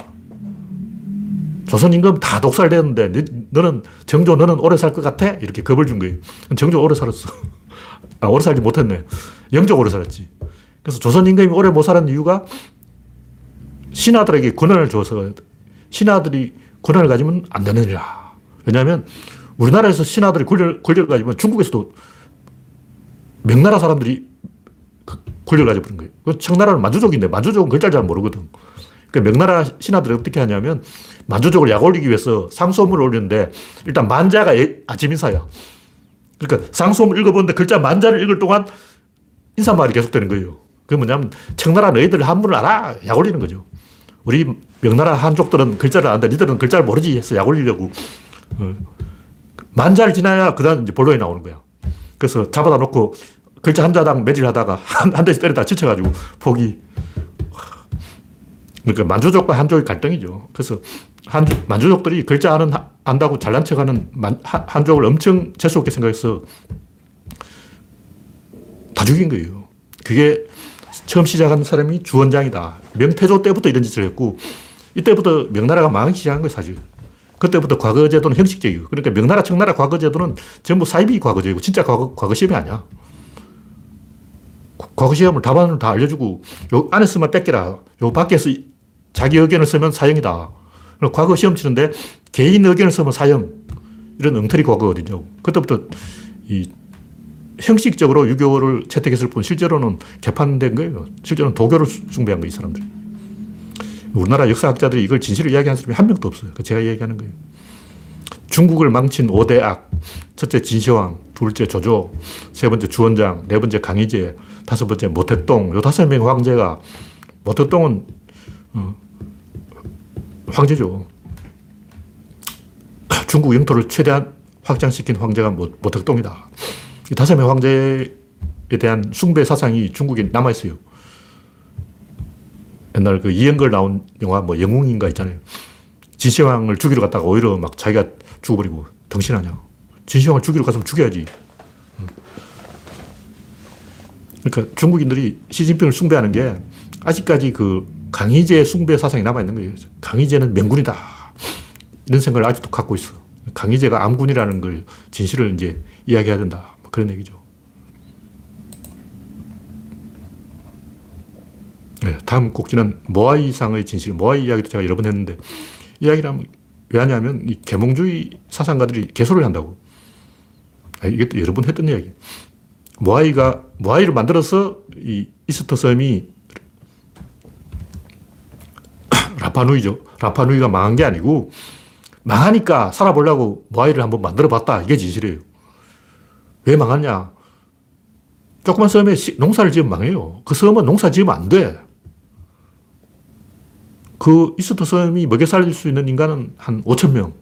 조선 임금 다 독살됐는데 너, 는 정조 너는 오래 살 것 같아? 이렇게 겁을 준 거예요. 정조 오래 살았어. 아, 오래 살지 못했네. 영적 오래 살았지. 그래서 조선 임금이 오래 못 살은 이유가 신하들에게 권한을 줘서 신하들이 권한을 가지면 안 되느니라. 왜냐하면 우리나라에서 신하들이 권력, 권력을 가지면 중국에서도 명나라 사람들이 그 권력을 가져 버린 거예요. 그 청나라는 만주족인데 만주족은 글자를 잘 모르거든. 그러니까 명나라 신하들이 어떻게 하냐면 만주족을 약 올리기 위해서 상소문을 올렸는데 일단 만자가 예- 아침 인사야. 그러니까 상소문 읽어보는데 글자 만자를 읽을 동안 인사말이 계속되는 거예요. 그게 뭐냐면 청나라 너희들 한문을 알아? 약 올리는 거죠. 우리 명나라 한족들은 글자를 아는데 니들은 글자를 모르지 해서 약 올리려고 어. 만자를 지나야 그 다음 이제 본론이 나오는 거야. 그래서 잡아다 놓고 글자 한 자당 매질하다가 한, 한 대씩 때리다 지쳐가지고 포기. 그러니까 만주족과 한족의 갈등이죠. 그래서 한, 만주족들이 글자 아는, 안다고 잘난 척하는 만, 한, 한족을 엄청 재수없게 생각해서 다 죽인 거예요. 그게 처음 시작한 사람이 주원장이다. 명태조 때부터 이런 짓을 했고, 이때부터 명나라가 망하기 시작한 거예요, 사실. 그때부터 과거 제도는 형식적이고, 그러니까 명나라, 청나라 과거 제도는 전부 사이비 과거 제도고, 진짜 과거, 과거 시험이 아니야. 과거 시험을 답안을 다 알려주고, 요 안에서만 뺏겨라. 요 밖에서 자기 의견을 쓰면 사형이다. 과거 시험 치는데 개인 의견을 쓰면 사형. 이런 엉터리 과거거든요. 그때부터 이 형식적으로 유교를 채택했을 뿐 실제로는 개판된 거예요. 실제로는 도교를 숭배한 거예요, 이 사람들이. 우리나라 역사학자들이 이걸 진실을 이야기하는 사람이 한 명도 없어요. 그 제가 이야기하는 거예요. 중국을 망친 5대 악. 첫째 진시황, 둘째 조조, 세 번째 주원장, 네 번째 강희제, 다섯 번째 모택동. 요 다섯 명의 황제가, 모택동은 어, 황제죠. 중국 영토를 최대한 확장시킨 황제가 모- 모택동이다. 이 다섯 명 황제에 대한 숭배 사상이 중국에 남아있어요. 옛날 그 이영걸 나온 영화 뭐 영웅인가 있잖아요. 진시황을 죽이러 갔다가 오히려 막 자기가 죽어버리고 덩신하냐. 진시황을 죽이러 갔으면 죽여야지. 음. 그러니까 중국인들이 시진핑을 숭배하는 게 아직까지 그 강희제 숭배 사상이 남아있는 거예요. 강희제는 명군이다. 이런 생각을 아직도 갖고 있어. 강희제가 암군이라는 걸 진실을 이제 이야기해야 된다. 뭐 그런 얘기죠. 네, 다음 꼭지는 모아이상의 진실, 모아이 이야기도 제가 여러 번 했는데, 이야기를 하면, 왜 하냐면, 이 계몽주의 사상가들이 개소를 한다고. 아, 또 여러 번 했던 이야기. 모아이가, 모아이를 만들어서 이 이스터 섬이 라파누이죠. 라파누이가 망한 게 아니고, 망하니까 살아보려고 모아이를 한번 만들어 봤다. 이게 진실이에요. 왜 망하냐? 조그만 섬에 시- 농사를 지으면 망해요. 그 섬은 농사 지으면 안 돼. 그 이스터 섬이 먹여 살릴 수 있는 인간은 한 5천 명.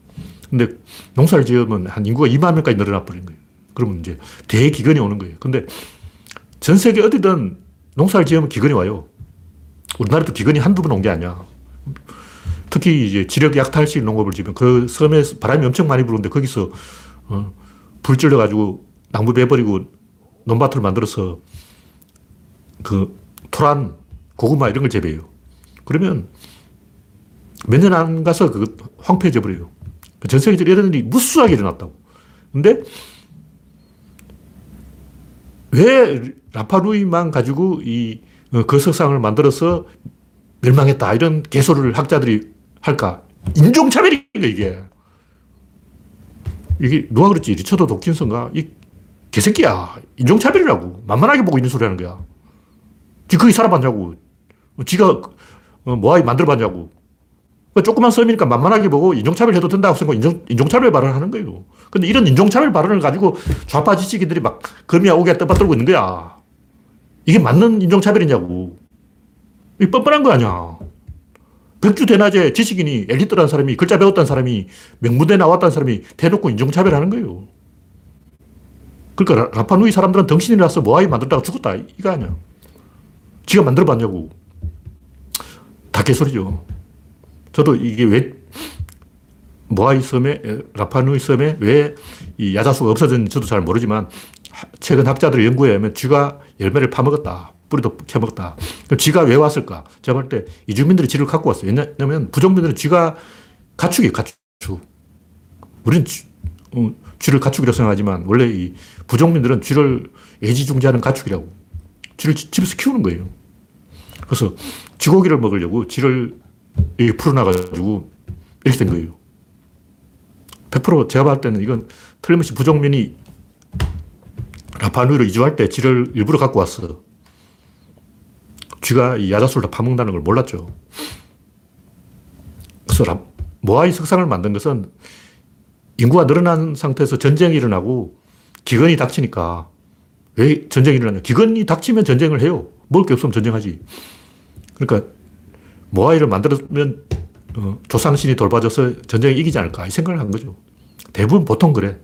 근데 농사를 지으면 한 인구가 2만 명까지 늘어나 버린 거예요. 그러면 이제 대기근이 오는 거예요. 근데 전 세계 어디든 농사를 지으면 기근이 와요. 우리나라도 기근이 한두 번 온 게 아니야. 특히 이제 지력 약탈식 농업을 지면 그 섬에 바람이 엄청 많이 부는데 거기서 어, 불 질러가지고 나무 베버리고 논밭을 만들어서 그 토란, 고구마 이런 걸 재배해요. 그러면 몇 년 안 가서 그 황폐해져 버려요. 전 세계적으로 이런 일이 무수하게 일어났다고. 근데 왜 라파누이만 가지고 이 어, 거석상을 만들어서 멸망했다 이런 개소를 학자들이 할까? 인종차별인 거 이게. 이게 누가 그랬지? 리처드 도킨슨가? 이 개새끼야. 인종차별이라고. 만만하게 보고 있는 소리 하는 거야. 지 거기 살아봤냐고. 지가 어, 모아이 만들어봤냐고. 그 조그만 섬이니까 만만하게 보고 인종차별 해도 된다고 생각하고 인종, 인종차별 발언을 하는 거예요. 근데 이런 인종차별 발언을 가지고 좌파 지식인들이 막 거미야 오게 떠받들고 있는 거야. 이게 맞는 인종차별이냐고. 이 뻔뻔한 거 아니야. 백주 대낮에 지식인이 엘리트라는 사람이 글자 배웠다는 사람이 명문대 나왔다는 사람이 대놓고 인종차별 하는 거예요. 그러니까 라- 라파누이 사람들은 덩신이라서 모아이 만들다가 죽었다. 이거 아니야. 지가 만들어 봤냐고. 다 개소리죠. 저도 이게 왜 모아이 섬에, 에, 라파누이 섬에 왜 이 야자수가 없어졌는지 저도 잘 모르지만 하- 최근 학자들의 연구에 의하면 쥐가 열매를 파먹었다. 뿌리도 캐먹었다. 그럼 쥐가 왜 왔을까? 제가 볼 때 이주민들이 쥐를 갖고 왔어요. 왜냐면 부족민들은 쥐가 가축이에요, 가축. 우리는 쥐, 어, 쥐를 가축이라고 생각하지만 원래 이 부족민들은 쥐를 애지중지하는 가축이라고. 쥐를 지- 집에서 키우는 거예요. 그래서 쥐고기를 먹으려고 쥐를 이렇게 풀어놔가지고 이렇게 된 거예요. 100% 제가 봤을 때는 이건 틀림없이 부족민이 라파누이로 이주할 때 쥐를 일부러 갖고 왔어. 쥐가 이 야자수를 다 파먹는다는 걸 몰랐죠. 그래서 라- 모아이 석상을 만든 것은 인구가 늘어난 상태에서 전쟁이 일어나고 기근이 닥치니까 왜 전쟁이 일어나냐. 기근이 닥치면 전쟁을 해요. 먹을 게 없으면 전쟁하지. 그러니까 모아이를 만들었으면 어, 조상신이 돌봐줘서 전쟁에 이기지 않을까 이 생각을 한 거죠. 대부분 보통 그래.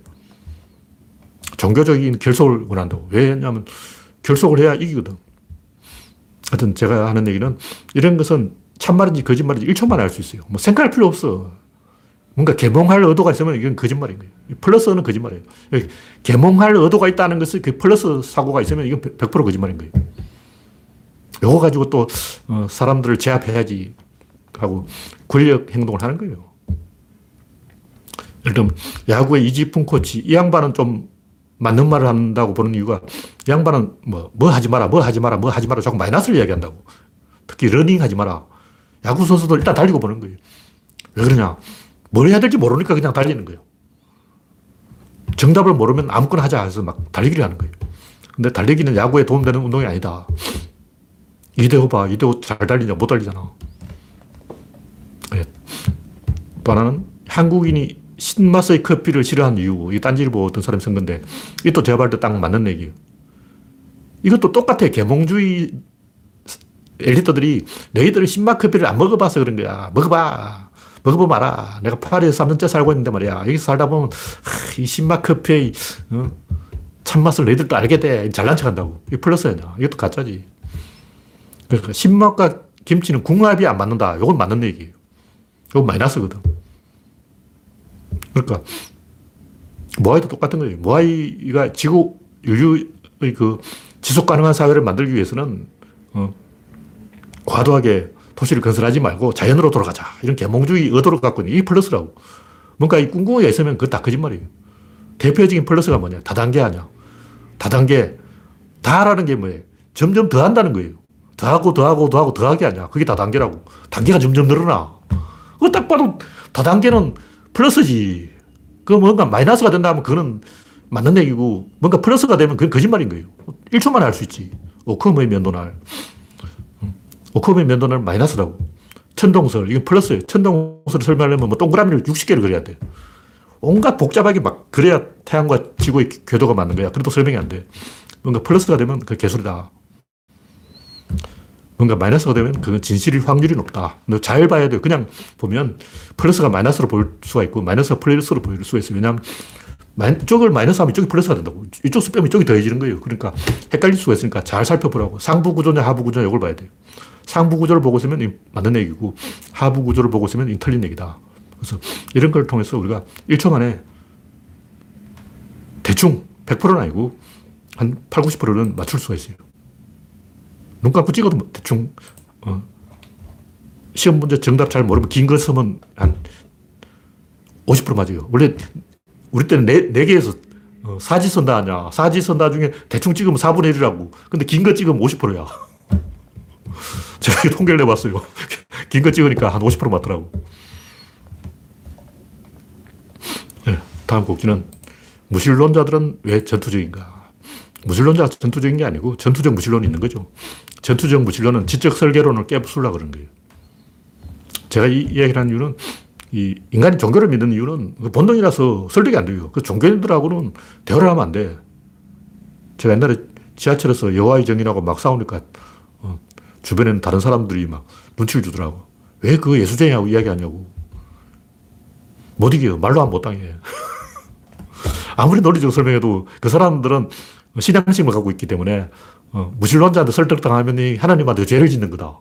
종교적인 결속을 원한다고. 왜냐하면 결속을 해야 이기거든. 하여튼 제가 하는 얘기는 이런 것은 참말인지 거짓말인지 1초 만에 알수 있어요. 뭐 생각할 필요 없어. 뭔가 개몽할 의도가 있으면 이건 거짓말인 거예요. 플러스는 거짓말이에요. 개몽할 의도가 있다는 것은 그 플러스 사고가 있으면 이건 100% 거짓말인 거예요. 이거 가지고 또 어, 사람들을 제압해야지 하고 권력 행동을 하는 거예요. 예를 들면 야구의 이지풍 코치 이 양반은 좀 맞는 말을 한다고 보는 이유가 이 양반은 뭐, 뭐 하지 마라, 뭐 하지 마라, 뭐 하지 마라 자꾸 마이너스를 이야기한다고. 특히 러닝 하지 마라. 야구 선수들 일단 달리고 보는 거예요. 왜 그러냐? 뭘 해야 될지 모르니까 그냥 달리는 거예요. 정답을 모르면 아무거나 하자 해서 막 달리기를 하는 거예요. 근데 달리기는 야구에 도움되는 운동이 아니다. 이대호 봐. 이대호 잘 달리냐? 못 달리잖아. 네. 또 하나는 한국인이 신맛의 커피를 싫어하는 이유. 이 딴지일보 어떤 사람이 쓴 건데, 이것도 제가 봤을 때 딱 맞는 얘기예요. 이것도 똑같아. 계몽주의 엘리트들이 너희들은 신맛 커피를 안 먹어봐서 그런 거야. 먹어봐. 먹어보면 알아. 내가 파리에서 3년째 살고 있는데 말이야. 여기서 살다 보면, 하, 이 신맛 커피의 어? 참맛을 너희들도 알게 돼. 잘난 척 한다고. 이게 플러스야. 이것도 가짜지. 그러니까 신맛과 김치는 궁합이 안 맞는다. 이건 맞는 얘기예요. 이건 마이너스거든. 그러니까 모아이도 똑같은 거예요. 모아이가 지구 인류의 그 지속 가능한 사회를 만들기 위해서는 어, 과도하게 도시를 건설하지 말고 자연으로 돌아가자. 이런 계몽주의 의도를 갖고 있는 이 플러스라고. 뭔가 이 꿍꿍이가 있으면 그거 다 거짓말이에요. 대표적인 플러스가 뭐냐? 다단계 아니야. 다단계. 다라는 게 뭐예요? 점점 더 한다는 거예요. 더하고 더하고 더하고 더하기 아니야. 그게 다단계라고. 단계가 점점 늘어나. 그거 딱 봐도 다단계는 플러스지. 그 뭔가 마이너스가 된다면 그거는 맞는 얘기고 뭔가 플러스가 되면 그건 거짓말인 거예요. 1초 만에 알수 있지. 오크음의 면도날. 오크음의 면도날 마이너스라고. 천동설. 이건 플러스예요. 천동설을 설명하려면 뭐 동그라미를 60개를 그려야 돼. 온갖 복잡하게 막 그래야 태양과 지구의 궤도가 맞는 거야. 그래도 설명이 안 돼. 뭔가 플러스가 되면 그 개소리다. 뭔가 마이너스가 되면 그건 진실일 확률이 높다. 너 잘 봐야 돼. 그냥 보면 플러스가 마이너스로 보일 수가 있고 마이너스가 플러스로 보일 수가 있어요. 왜냐하면 이쪽을 마이너스 하면 이쪽이 플러스가 된다고. 이쪽 수 빼면 이쪽이 더해지는 거예요. 그러니까 헷갈릴 수가 있으니까 잘 살펴보라고. 상부 구조냐 하부 구조냐 이걸 봐야 돼요. 상부 구조를 보고 있으면 이 맞는 얘기고 하부 구조를 보고 있으면 이 틀린 얘기다. 그래서 이런 걸 통해서 우리가 1초 만에 대충 100%는 아니고 한 8, 90%는 맞출 수가 있어요. 눈 감고 찍어도 뭐 대충 어, 시험 문제 정답 잘 모르면 긴 거 쓰면 한 50% 맞아요. 원래 우리 때는 네, 네 개에서 어, 사지선다 하냐. 사지선 다 중에 대충 찍으면 4분의 1이라고. 근데 긴 거 찍으면 50%야. 제가 이렇게 통계를 내봤어요. 긴 거 찍으니까 한 50% 맞더라고. 네, 다 다음 곡기는 무신론자들은 왜 전투적인가? 무신론자가 전투적인 게 아니고 전투적 무신론이 있는 거죠. 전투적 무신론은 지적 설계론을 깨부수려고 그런 거예요. 제가 이 이야기를 한 이유는 이 인간이 종교를 믿는 이유는 그 본능이라서 설득이 안 돼요. 그 종교인들하고는 대화를 하면 안 돼. 제가 옛날에 지하철에서 여호와의 정이라고 막 싸우니까 어, 주변에는 다른 사람들이 막 눈치를 주더라고. 왜 그 예수쟁이하고 이야기하냐고. 못 이겨요. 말로 하면 못 당해. 아무리 논리적으로 설명해도 그 사람들은 신앙심을 갖고 있기 때문에 어, 무신론자한테 설득당하면 하나님한테 죄를 짓는 거다.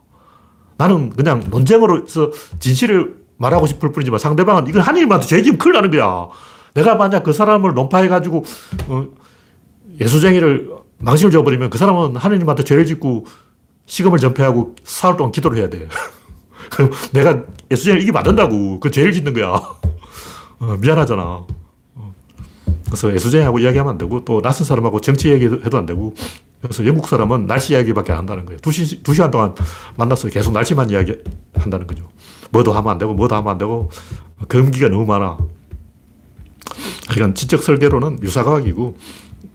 나는 그냥 논쟁으로서 진실을 말하고 싶을 뿐이지만 상대방은 이건 하나님한테 죄 지면 큰일 나는 거야. 내가 만약 그 사람을 논파해가지고 어, 예수쟁이를 망신을 줘버리면 그 사람은 하나님한테 죄를 짓고 시금을 전폐하고 사흘 동안 기도를 해야 돼. 그럼 내가 예수쟁이를 이기면 안 된다고. 그 죄를 짓는 거야. 어, 미안하잖아. 어. 그래서 예수쟁이하고 이야기하면 안 되고 또 낯선 사람하고 정치 얘기해도 안 되고 그래서 영국 사람은 날씨 이야기밖에 안 한다는 거예요. 두, 시, 두 시간 동안 만나서 계속 날씨만 이야기 한다는 거죠. 뭐도 하면 안 되고 뭐도 하면 안 되고 금기가 너무 많아. 그러니까 지적 설계로는 유사과학이고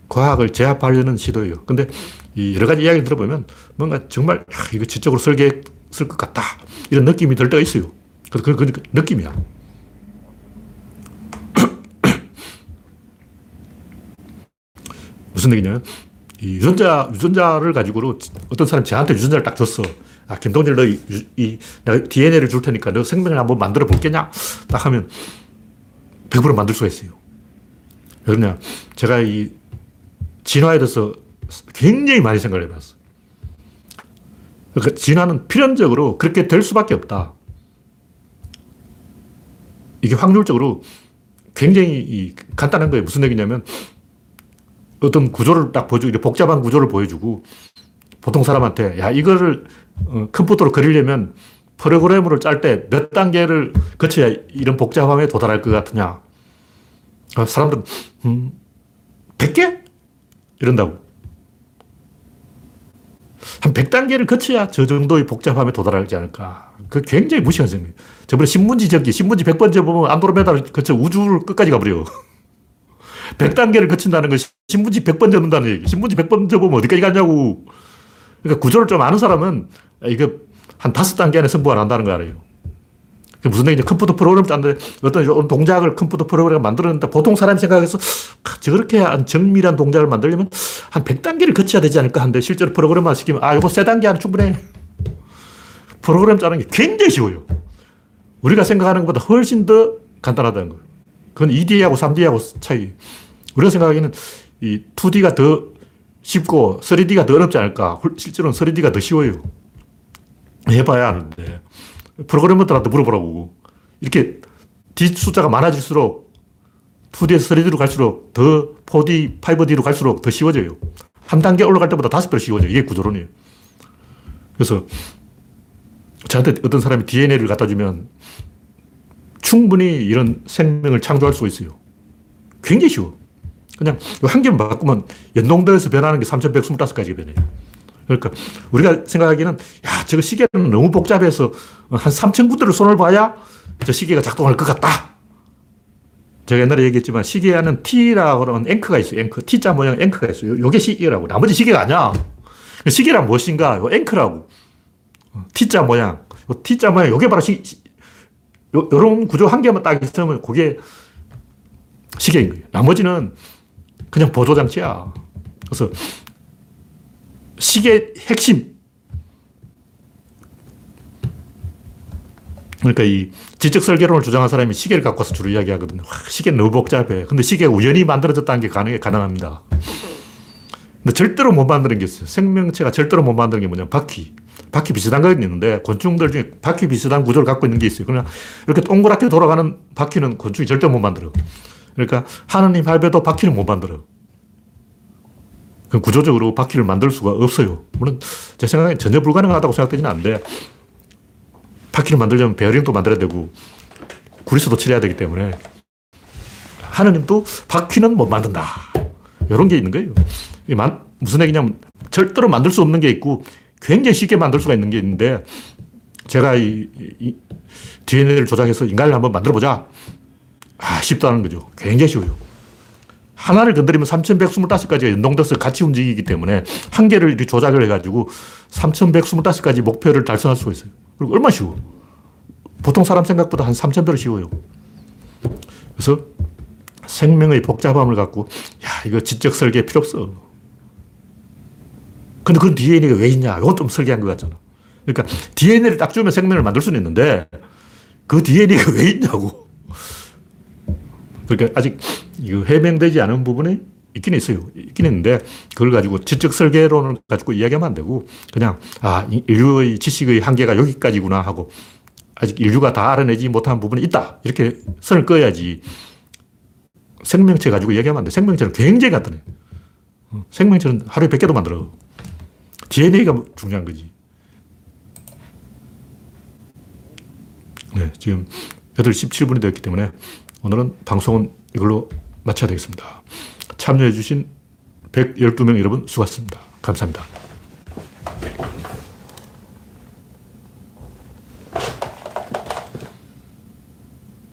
과학을 제압하려는 시도예요. 근데 이 여러 가지 이야기를 들어보면 뭔가 정말 야, 이거 지적으로 설계했을 것 같다. 이런 느낌이 들 때가 있어요. 그, 그, 그 느낌이야. 무슨 얘기냐면 이 유전자, 유전자를 가지고 어떤 사람이 저한테 유전자를 딱 줬어. 아, 김동일 너 이, 이, 내가 DNA를 줄 테니까 너 생명을 한번 만들어 볼겠냐? 딱 하면 100% 만들 수가 있어요. 왜 그러냐. 제가 이 진화에 대해서 굉장히 많이 생각을 해봤어. 그러니까 진화는 필연적으로 그렇게 될 수밖에 없다. 이게 확률적으로 굉장히 이 간단한 거예요. 무슨 얘기냐면 어떤 구조를 딱 보여주고, 복잡한 구조를 보여주고, 보통 사람한테, 야, 이거를 어, 컴퓨터로 그리려면 프로그램을 짤때 몇 단계를 거쳐야 이런 복잡함에 도달할 것 같으냐. 아, 사람들은, 음, 100개? 이런다고. 한 100단계를 거쳐야 저 정도의 복잡함에 도달하지 않을까. 그 굉장히 무시한 생각이에요. 저번에 신문지 적기, 신문지 100번째 보면 안드로메다를 거쳐 우주를 끝까지 가버려. 100단계를 거친다는 건 신문지 100번 접는다는 얘기. 신문지 100번 접으면 어디까지 가냐고. 그러니까 구조를 좀 아는 사람은 이거 한 다섯 단계 안에 승부 안 한다는 거 알아요. 그게 무슨 얘기냐. 컴퓨터 프로그램 짰는데 어떤 동작을 컴퓨터 프로그램 만들었는데 보통 사람이 생각해서 저렇게 한 정밀한 동작을 만들려면 한 100단계를 거쳐야 되지 않을까 하는데 실제로 프로그램만 시키면 아, 이거 세 단계 안에 충분해. 프로그램 짜는 게 굉장히 쉬워요. 우리가 생각하는 것보다 훨씬 더 간단하다는 거예요. 그건 2D하고 3D하고 차이. 우리가 생각하기에는 이 2D가 더 쉽고 3D가 더 어렵지 않을까. 실제로는 3D가 더 쉬워요. 해봐야 아는데. 프로그래머들한테 물어보라고. 이렇게 D 숫자가 많아질수록 2D에서 3D로 갈수록 더 4D, 5D로 갈수록 더 쉬워져요. 한 단계 올라갈 때보다 다섯 배 쉬워져요. 이게 구조론이에요. 그래서 저한테 어떤 사람이 DNA를 갖다 주면 충분히 이런 생명을 창조할 수가 있어요. 굉장히 쉬워. 그냥 한 개만 바꾸면 연동도에서 변하는 게 3125가지가 변해요. 그러니까 우리가 생각하기에는 야, 저거 시계는 너무 복잡해서 한 3,000군데를 손을 봐야 저 시계가 작동할 것 같다. 제가 옛날에 얘기했지만 시계 안은 T라고 하는 앵커가 있어요. 앵커. T자 모양 앵커가 있어요. 요게 시계라고. 나머지 시계가 아니야. 시계란 무엇인가? 요 앵커라고. T자 모양. T자 모양. 요게 바로 시, 요, 요런 구조 한 개만 딱 있으면 그게 시계인 거예요. 나머지는 그냥 보조장치야. 그래서 시계 핵심. 그러니까 이 지적 설계론을 주장한 사람이 시계를 갖고 와서 주로 이야기하거든요. 와, 시계는 너무 복잡해. 근데 시계가 우연히 만들어졌다는 게 가능해, 가능합니다. 근데 절대로 못 만드는 게 있어요. 생명체가 절대로 못 만드는 게 뭐냐 바퀴. 바퀴 비슷한 거 있는데 곤충들 중에 바퀴 비슷한 구조를 갖고 있는 게 있어요. 그러나 이렇게 동그랗게 돌아가는 바퀴는 곤충이 절대 못 만들어. 그러니까 하느님 할배도 바퀴는 못 만들어. 그 구조적으로 바퀴를 만들 수가 없어요. 물론 제 생각에 전혀 불가능하다고 생각되지는 않는데 바퀴를 만들려면 베어링도 만들어야 되고 구리스도 칠해야 되기 때문에 하느님도 바퀴는 못 만든다. 이런 게 있는 거예요. 무슨 얘기냐면 절대로 만들 수 없는 게 있고 굉장히 쉽게 만들 수가 있는 게 있는데 제가 이, 이 DNA를 조작해서 인간을 한번 만들어 보자. 아, 쉽다는 거죠. 굉장히 쉬워요. 하나를 건드리면 3125가지가 연동돼서 같이 움직이기 때문에 한 개를 이렇게 조작을 해가지고 3125가지 목표를 달성할 수가 있어요. 그리고 얼마나 쉬워. 보통 사람 생각보다 한 3000배로 쉬워요. 그래서 생명의 복잡함을 갖고, 야, 이거 지적 설계 필요 없어. 근데 그 DNA가 왜 있냐? 이건 좀 설계한 것 같잖아. 그러니까 DNA를 딱 주면 생명을 만들 수는 있는데 그 DNA가 왜 있냐고. 그러니까 아직 해명되지 않은 부분이 있긴 있어요. 있긴 있는데 그걸 가지고 지적 설계론을 가지고 이야기하면 안 되고 그냥 아, 이- 인류의 지식의 한계가 여기까지구나 하고 아직 인류가 다 알아내지 못한 부분이 있다. 이렇게 선을 그어야지 생명체 가지고 얘기하면 안 돼. 생명체는 굉장히 간단해. 어, 생명체는 하루에 100개도 만들어. DNA가 중요한 거지. 네, 지금 8시 17분이 되었기 때문에 오늘은 방송은 이걸로 마쳐야 되겠습니다. 참여해주신 112명 여러분 수고하셨습니다. 감사합니다.